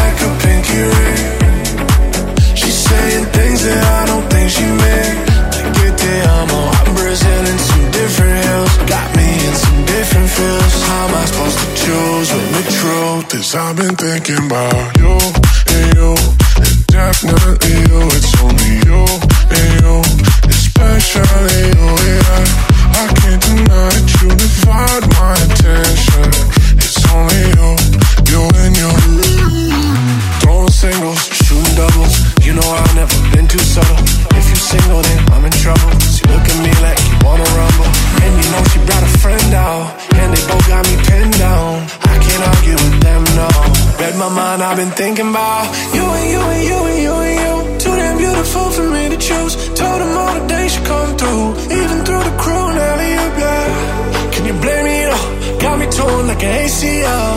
Like a pinky ring. She's saying things that I don't think she meant. I'm different hills. Got me in some different feels. How am I supposed to choose when the truth is I've been thinking about you and you and definitely you. It's only you and you, especially you. Yeah, I can't deny that you divide been too subtle. If you single, then I'm in trouble. She look at me like you wanna rumble. And you know she brought a friend out. And they both got me pinned down. I can't argue with them, no. Read my mind, I've been thinking about you and you and you and you and you. Too damn beautiful for me to choose. Told them all the days should come through. Even through the crew, now you yeah. Can you blame me? No. Got me torn like an ACL.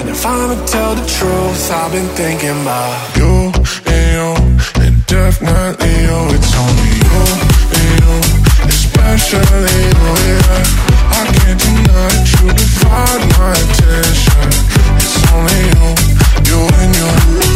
And if I'ma tell the truth, I've been thinking about you definitely you. It's only you and you, especially you. I can't deny that you divide my attention. It's only you, you and you.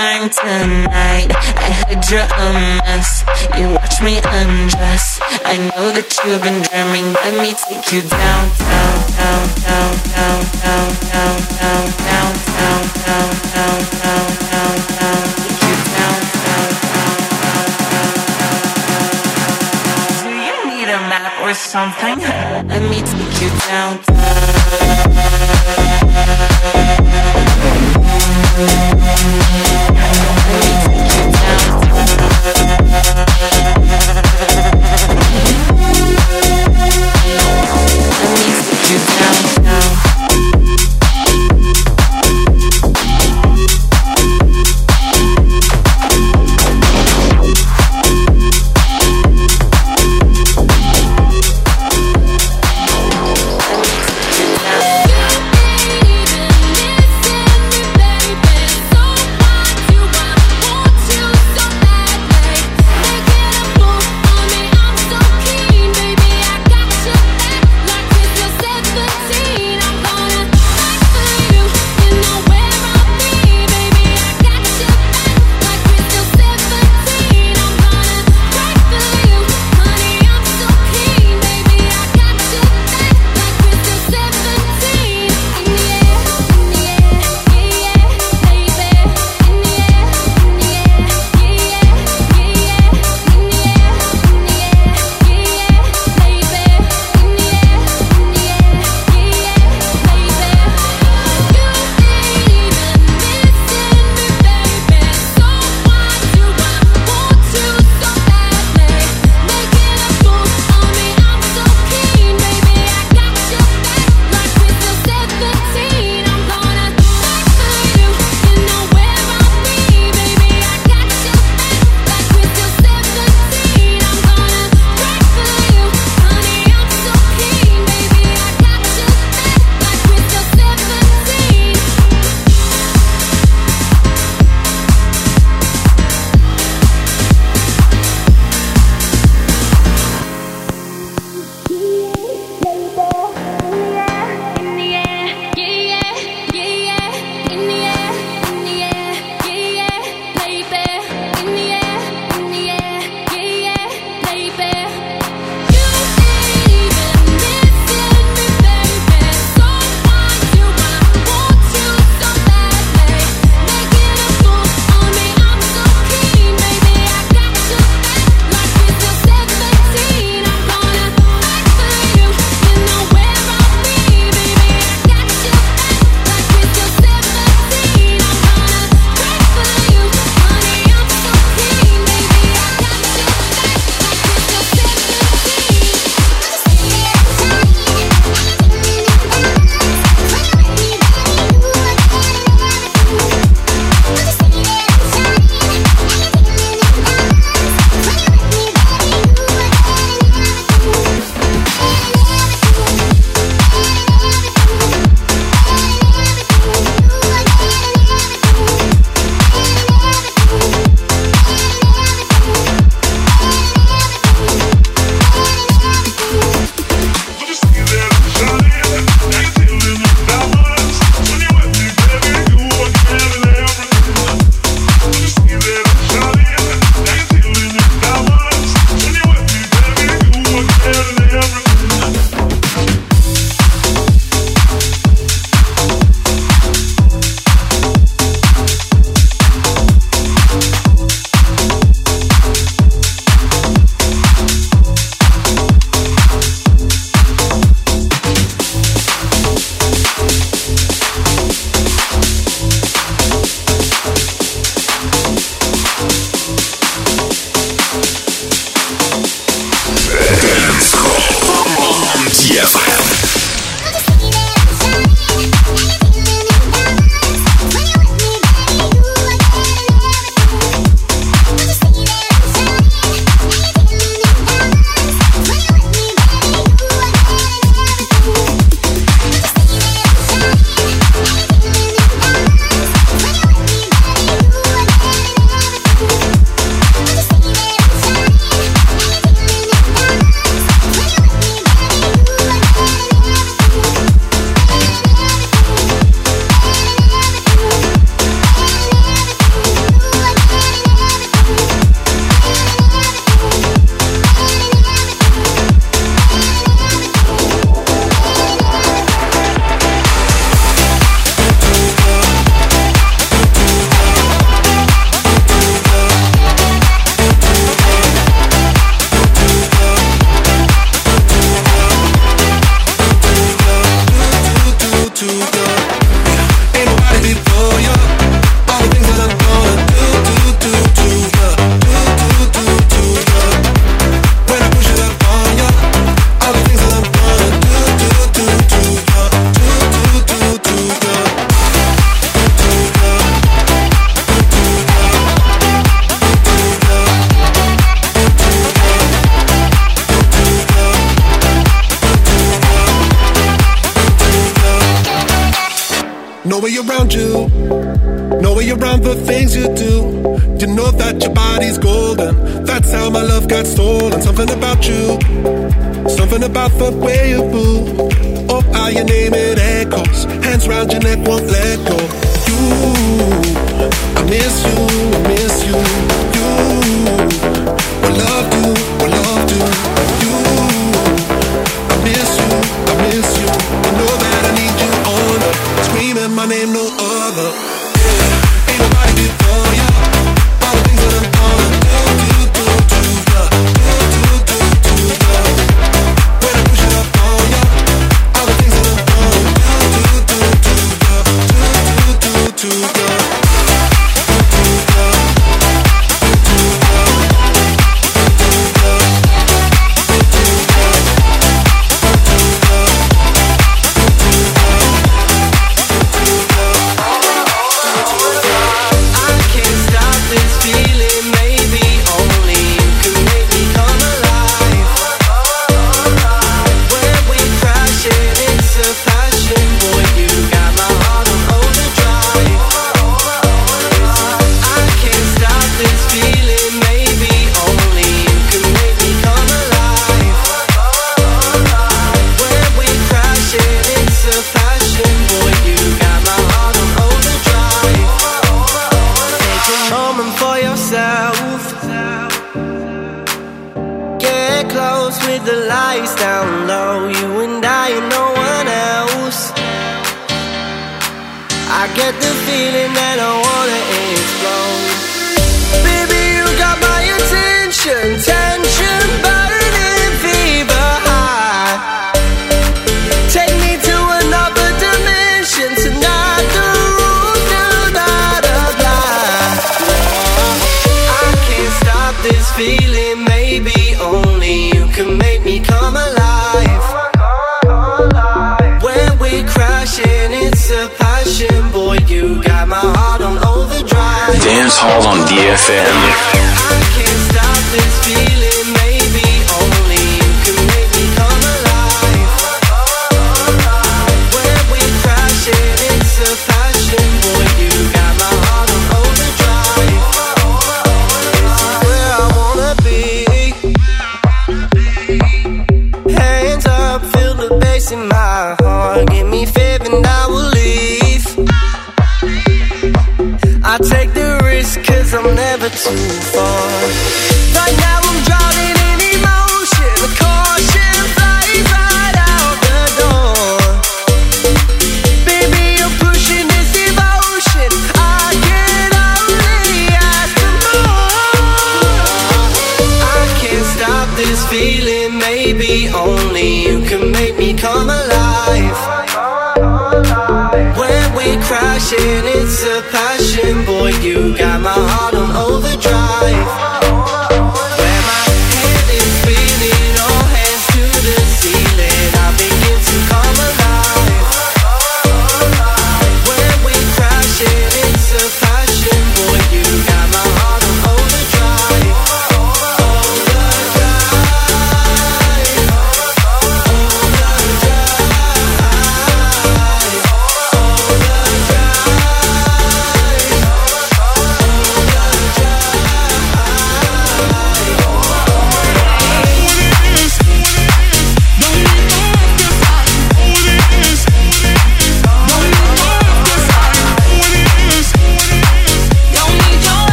time tonight. I heard you're a mess. You watch me undress. I know that you've been dreaming. Let me take you down, down, down, down, down, down, down, down, down, down, down, down, down. Take you down. Do you need a map or something? Let me take you down, down. you down.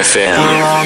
FM.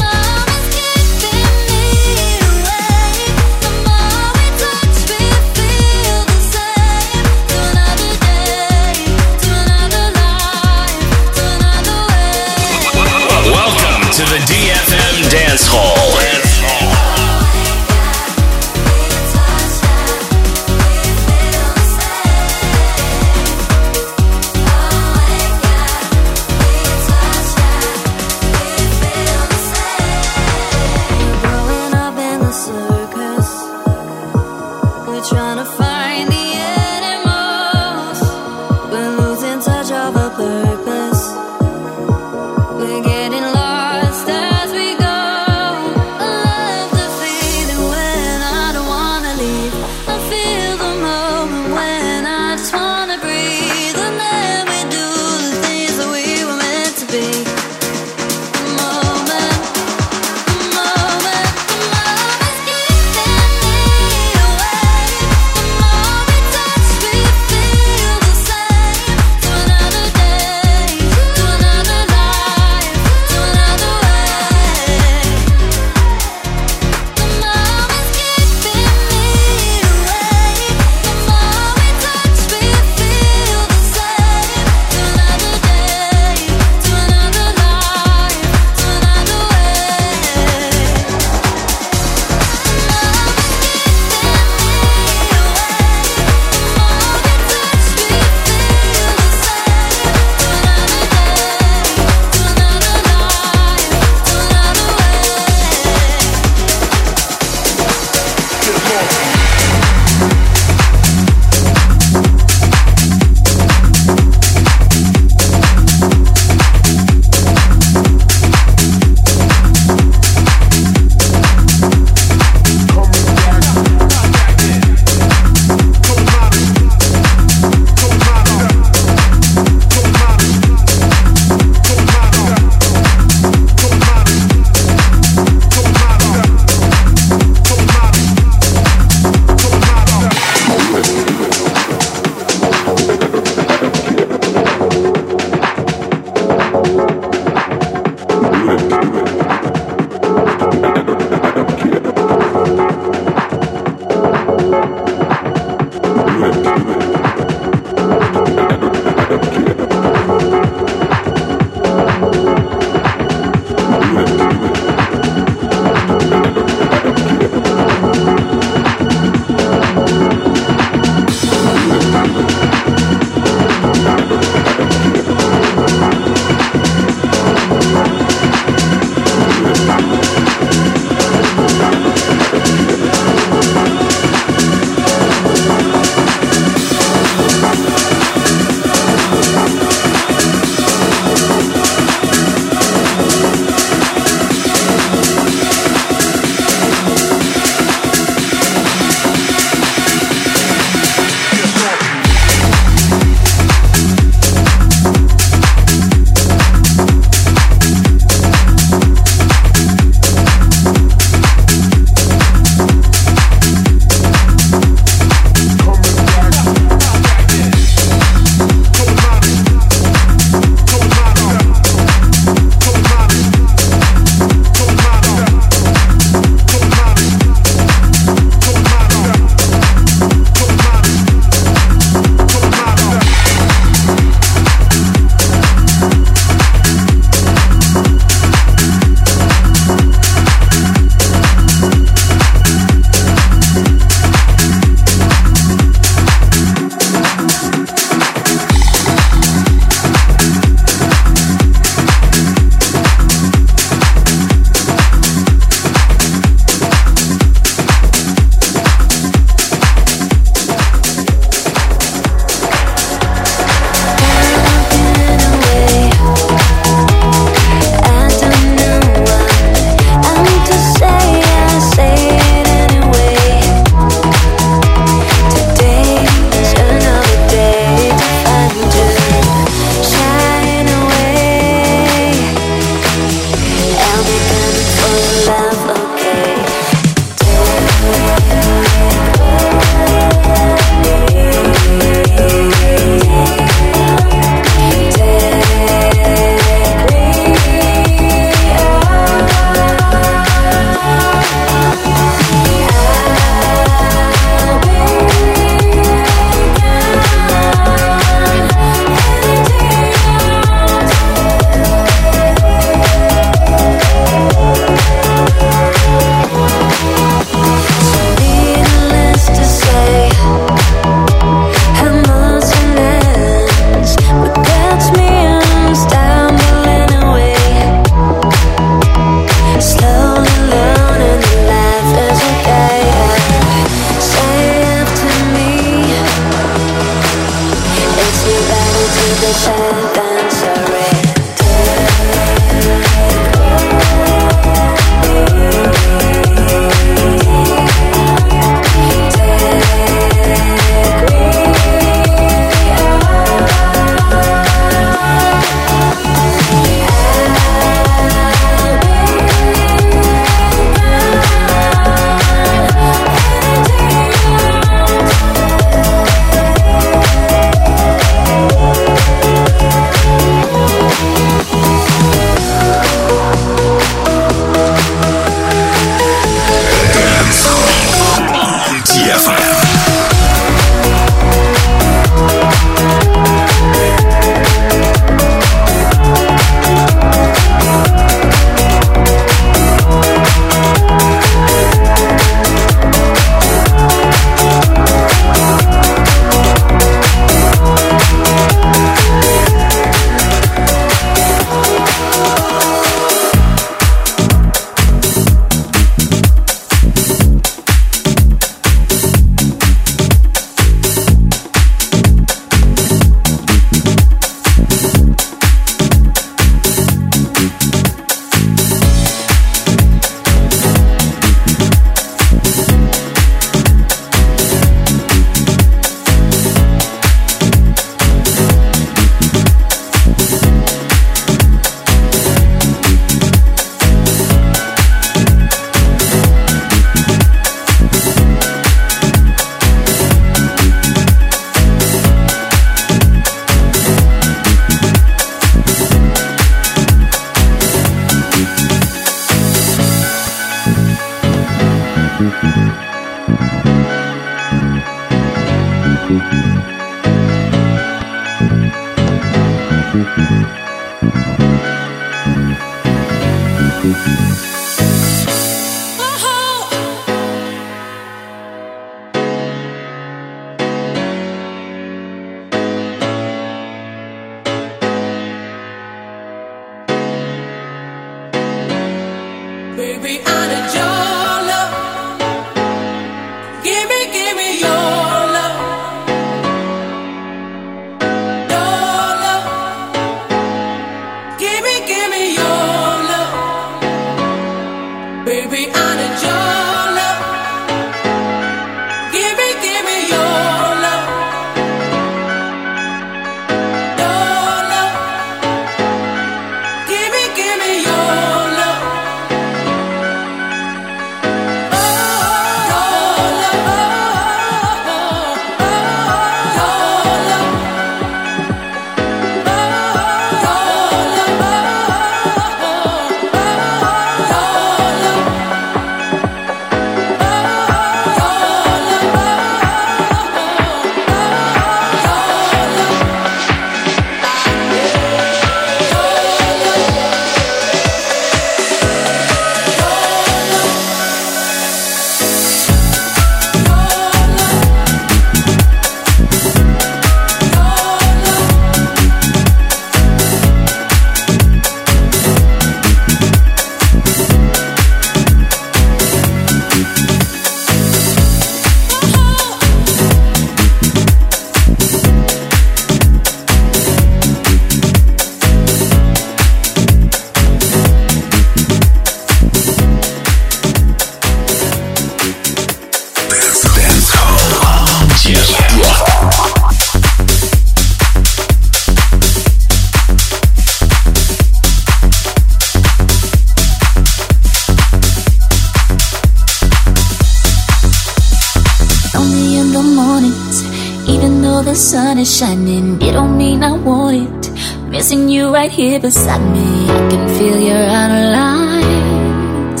Shining, it don't mean I want it. Missing you right here beside me, I can feel you're out of light.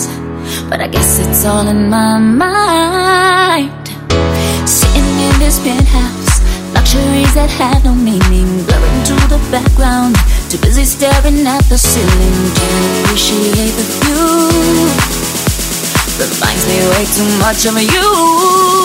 But I guess it's all in my mind. Sitting in this penthouse, luxuries that have no meaning, blurring to the background. Too busy staring at the ceiling, can't appreciate the view. Reminds me way too much of. You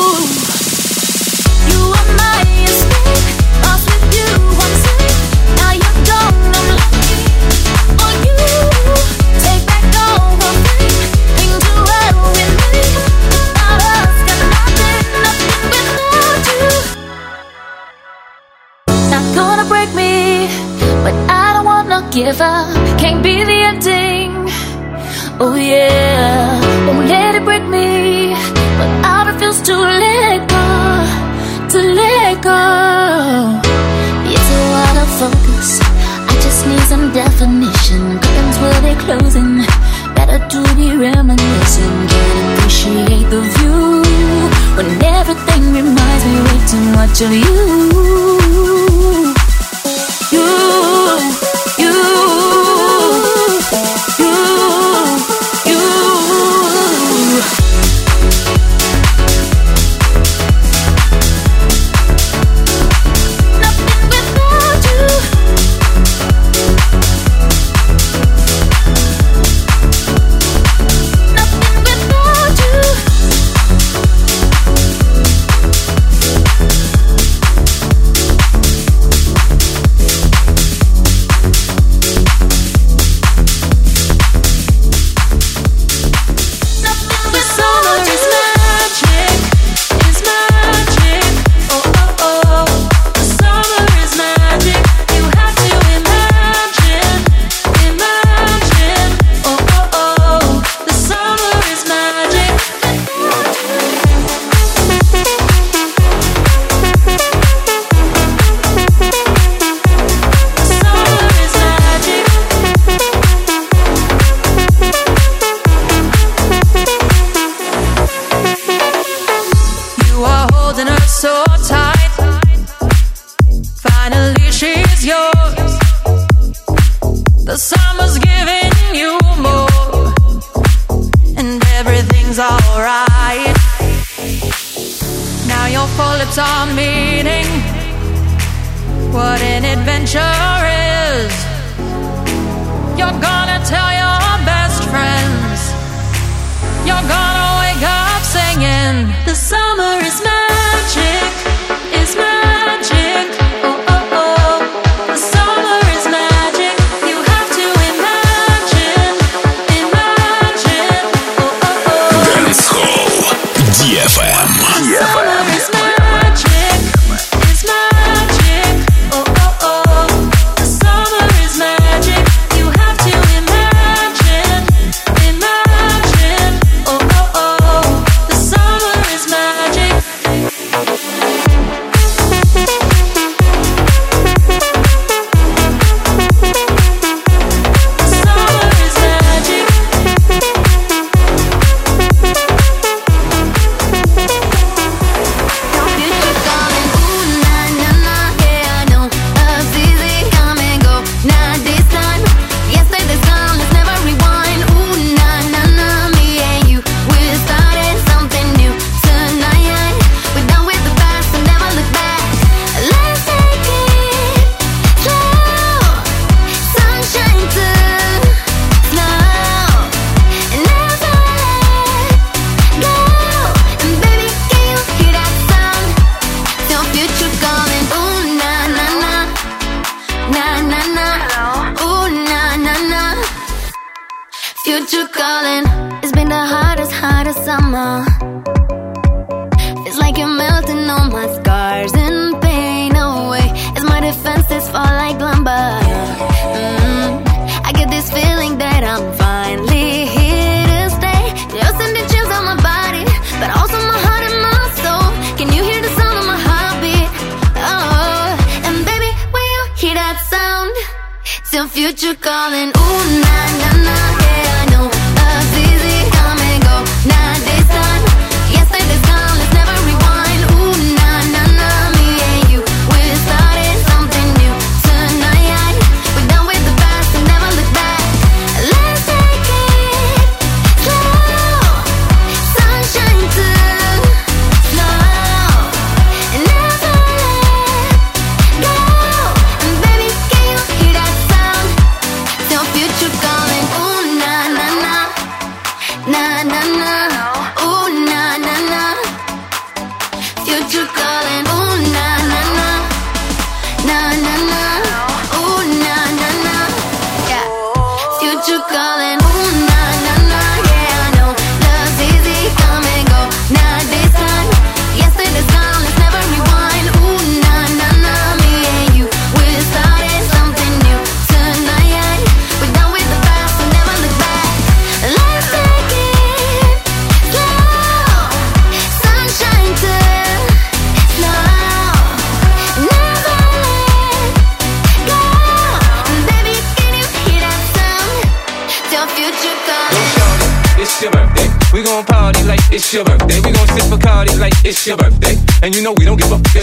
give up. Can't be the ending. Oh yeah, won't let it break me, but I refuse to let go, to let go. It's a lot of focus. I just need some definition. Curtains will be closing. Better to be reminiscing. Can't appreciate the view when everything reminds me way too much of. You,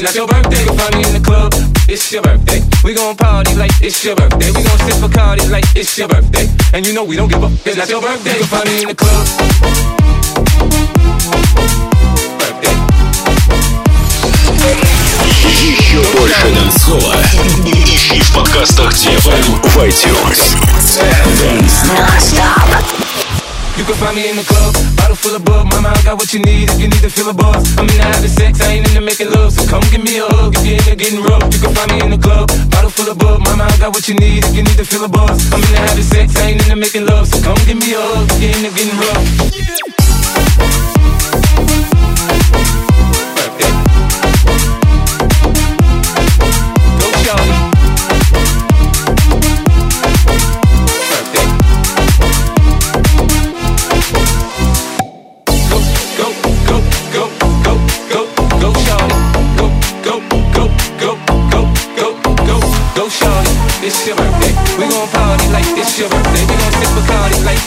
Not your birthday. You find me in the club. It's your birthday. We gon' party like it's your birthday. We gon' sip Bacardi like it's your birthday. And you know we don't give up. It's not your birthday. You find me in the club. Birthday. Еще больше дэнс-холла ищи в подкастах DFM в iTunes. Dance non-stop. You can find me in the club, bottle full of bub. Mama, I got what you need if you need to feel a buzz. I'm in into having sex, I ain't into making love. So come give me a hug if you're into getting rough. You can find me in the club, bottle full of bub. Mama, I got what you need if you need to feel a buzz. I'm in into having sex, I ain't into making love. So come give me a hug if you're into getting rough.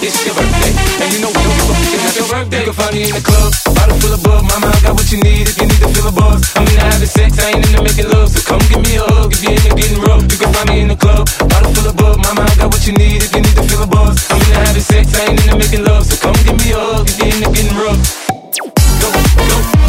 It's your birthday, and you know we don't give a fuck. It's your birthday. You can find me in the club, bottle full of bug. Mama, I got what you need if you need to feel a buzz. I'm into having sex, I ain't into making love. So come give me a hug if you ain't into getting rough. You can find me in the club, bottle full of bug. Mama, I got what you need if you need to feel a buzz. I'm into having sex, I ain't into making love. So come give me a hug if you ain't into getting rough. Go, go.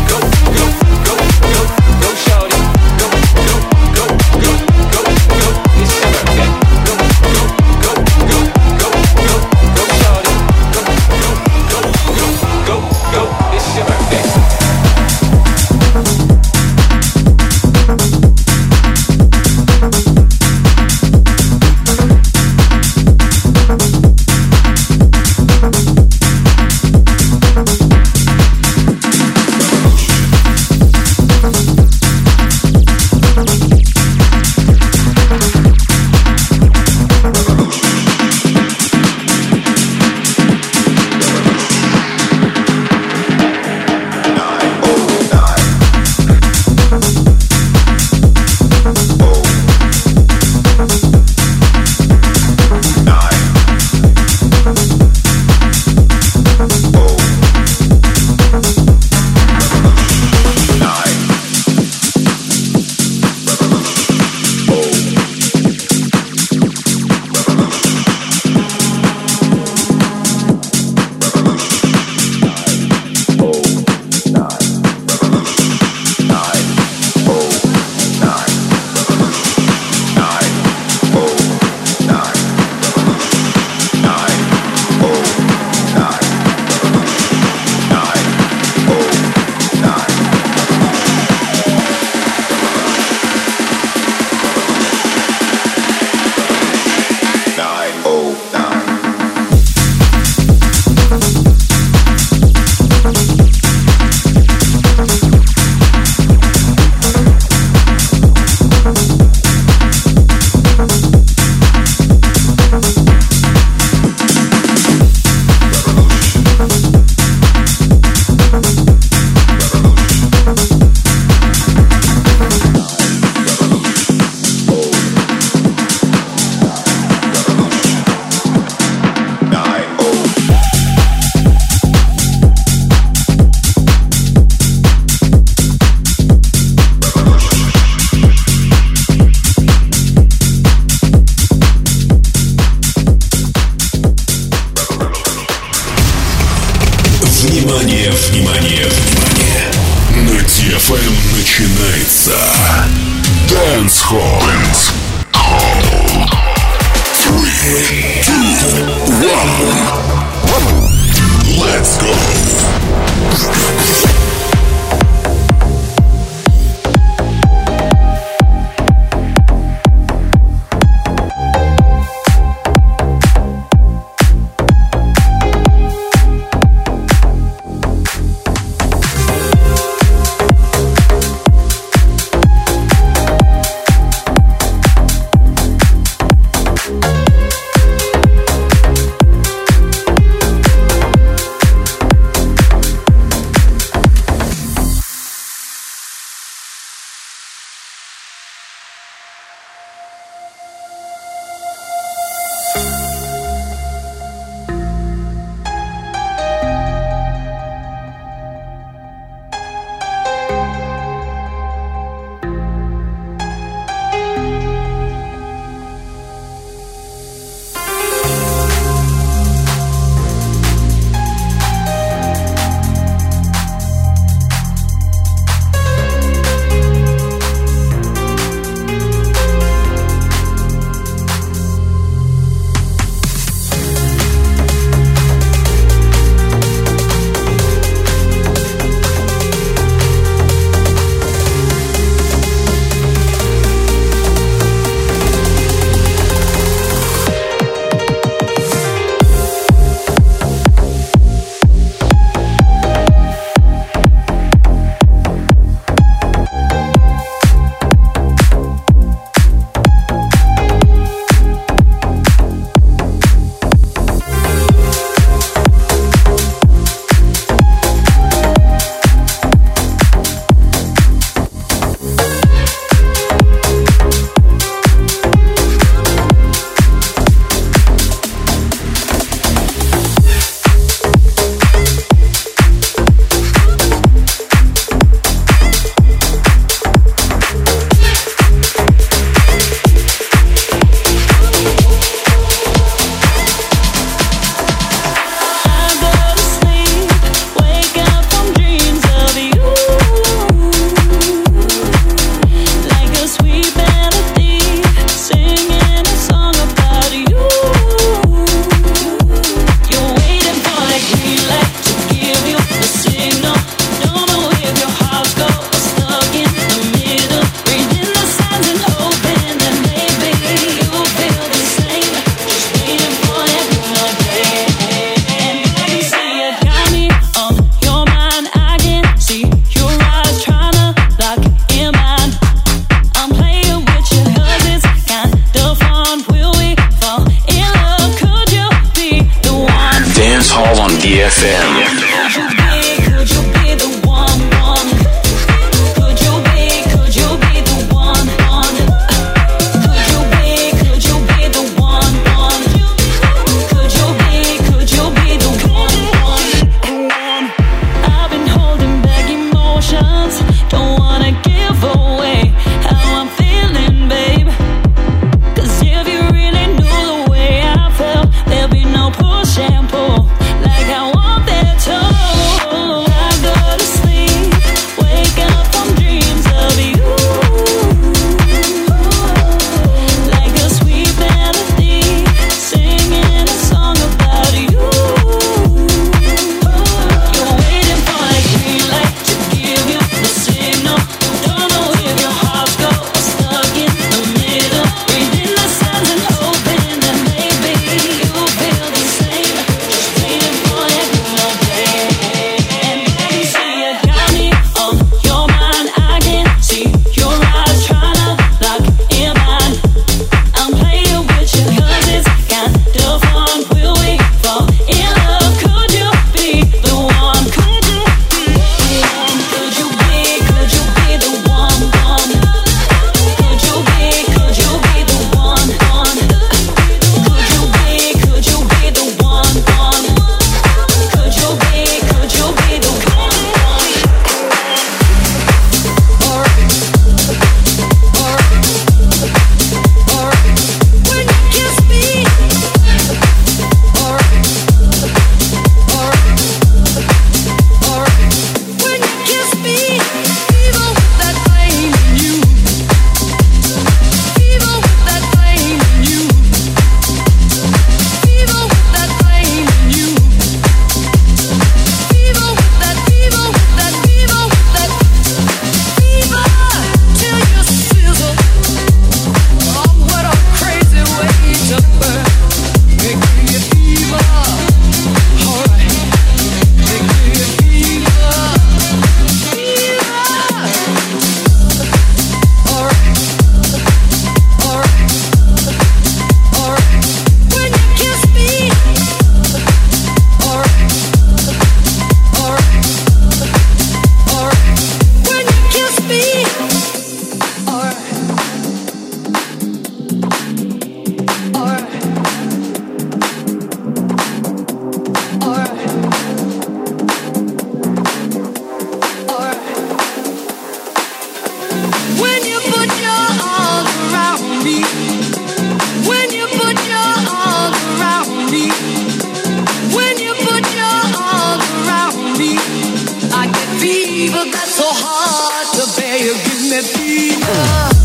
fever that's so hard to bear. You give me fever.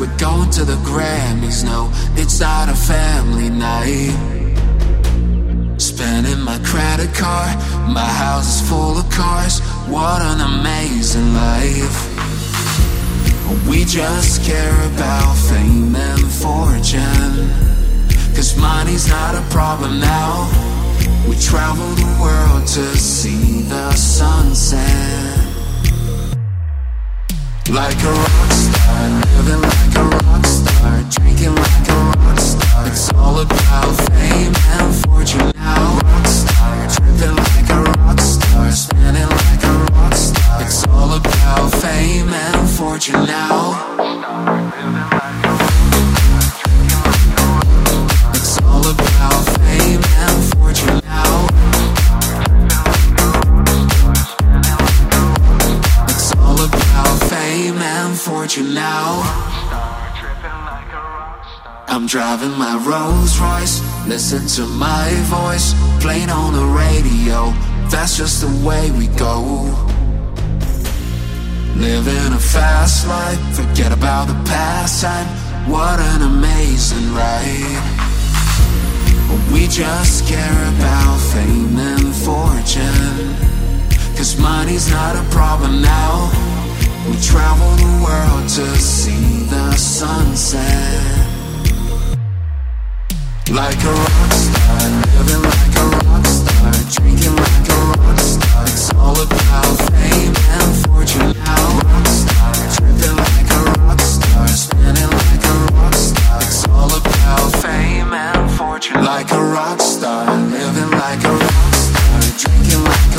We're going to the Grammys, no, it's not a family night. Spending my credit card, my house is full of cars. What an amazing life. We just care about fame and fortune. Cause money's not a problem now. We travel the world to see the sunset. Like a rock star, living like a rock star, drinking like a rock star. It's all about fame and fortune now. Rock star, tripping like a rock star, spinning like a rock star. It's all about fame and fortune now. I'm driving my Rolls Royce, listen to my voice, playing on the radio. That's just the way we go. Living a fast life, forget about the past time. What an amazing ride. We just care about fame and fortune. Cause money's not a problem now. We travel the world to see the sunset. Like a rock star, living like a rock star, drinking like a rock star. It's all about fame and fortune now. Rock star, tripping like a rock star, spinning like a rock star. It's all about fame and fortune. Like a rock star, living like a rock star,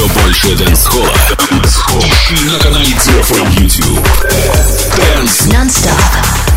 I'm lost for all it's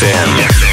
on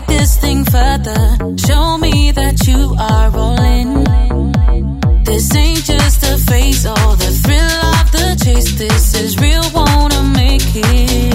take this thing further. Show me that you are rolling. This ain't just a phase or the thrill of the chase. This is real, wanna make it.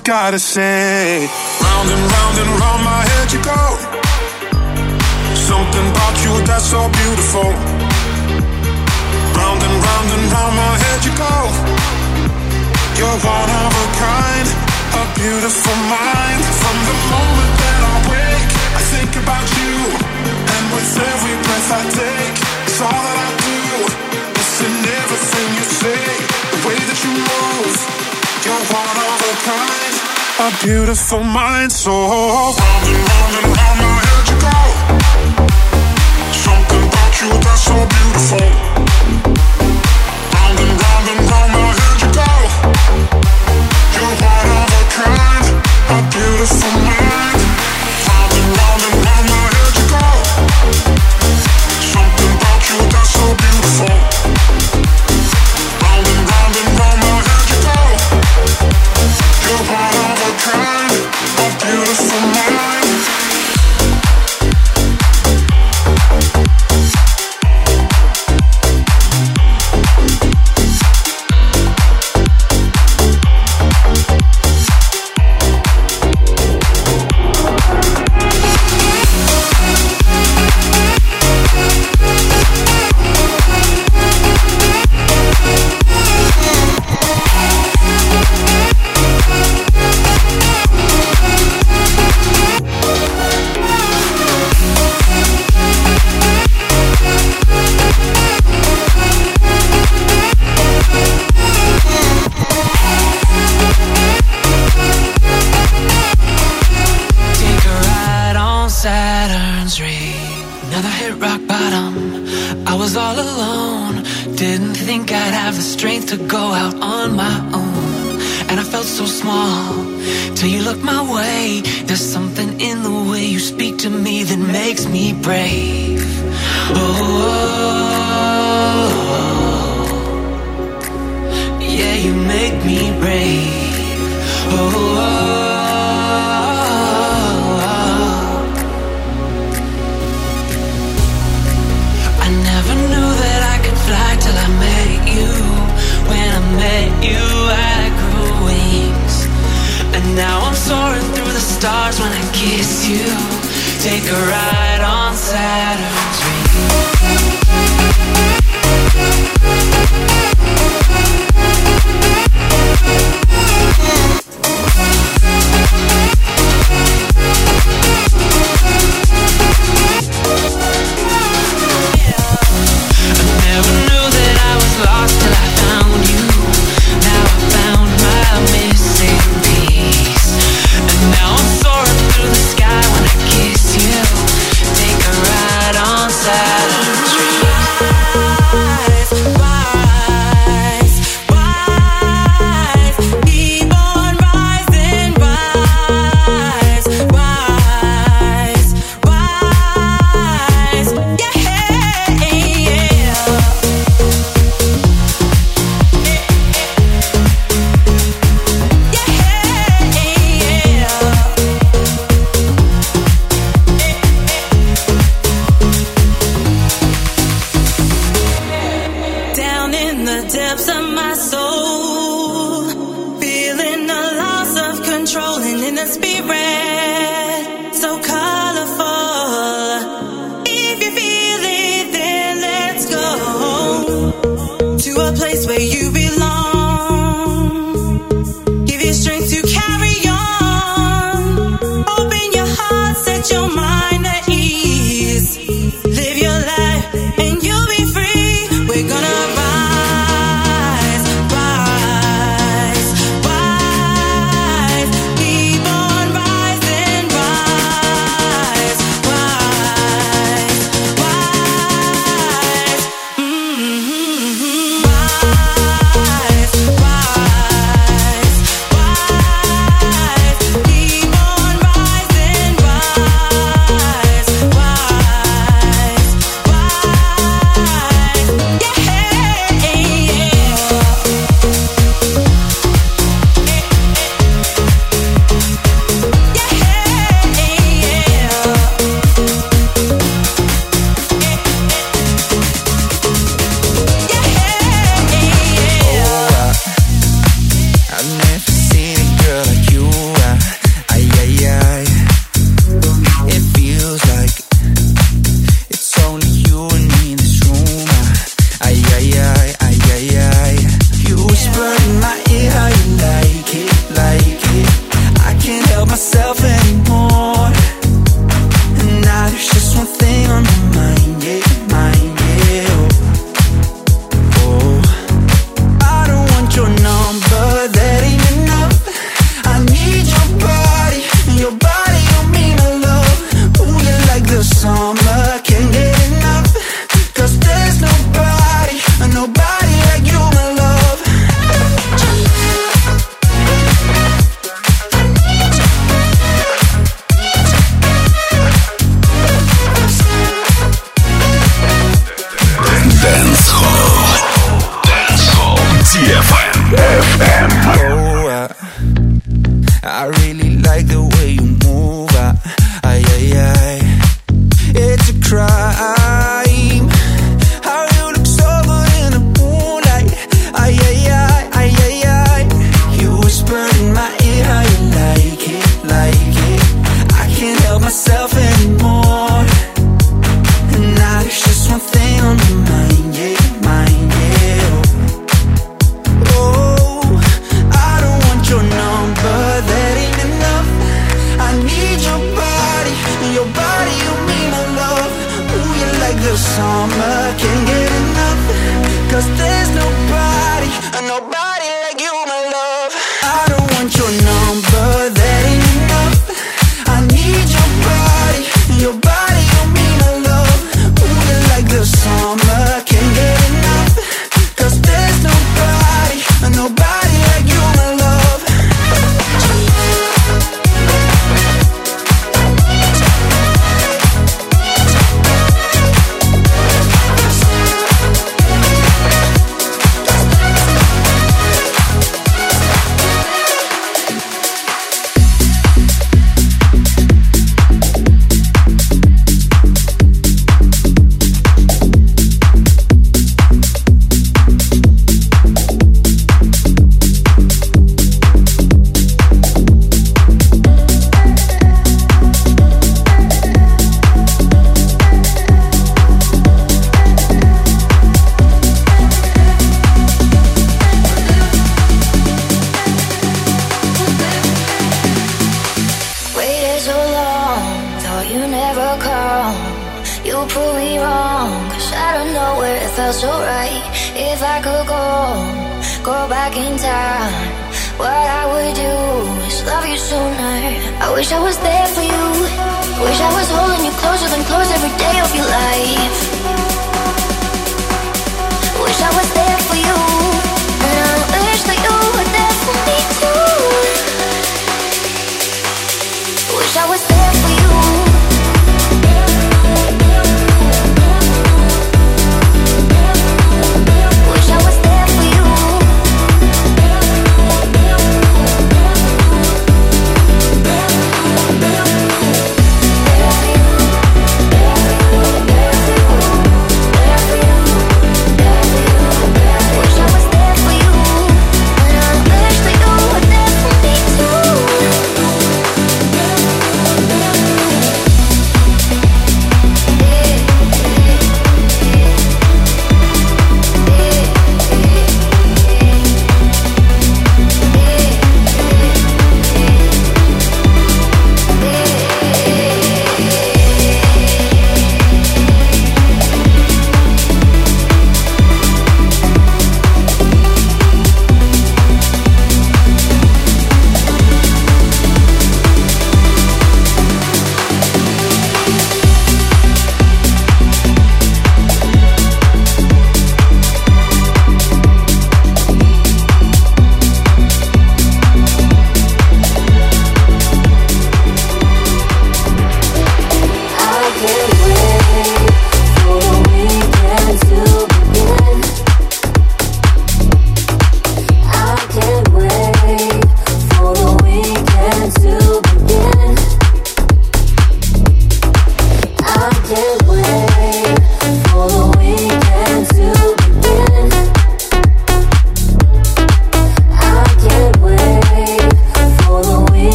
just gotta say, round and round and round my head you go. Something about you that's so beautiful. Round and round and round my head you go. You're one of a kind, a beautiful mind. From the moment that I wake, I think about you. And with every breath I take, it's all that I do. It's in everything you say, the way that you move. You're one of a kind, a beautiful mind. So round and round and round my head you go. Something about you that's so beautiful. Round and round and round my head you go. You're one of a kind, a beautiful.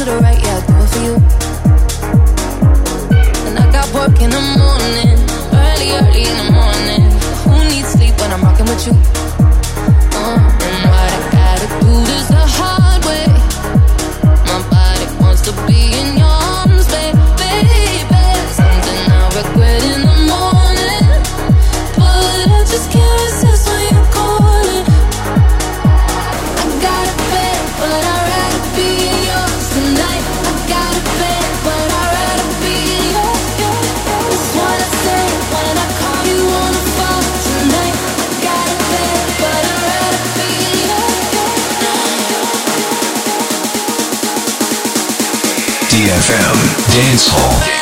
to the right, yeah, I do it for you. And I got work in the morning, early, early in the morning. Who needs sleep when I'm rocking with you? DFM Dance Hall.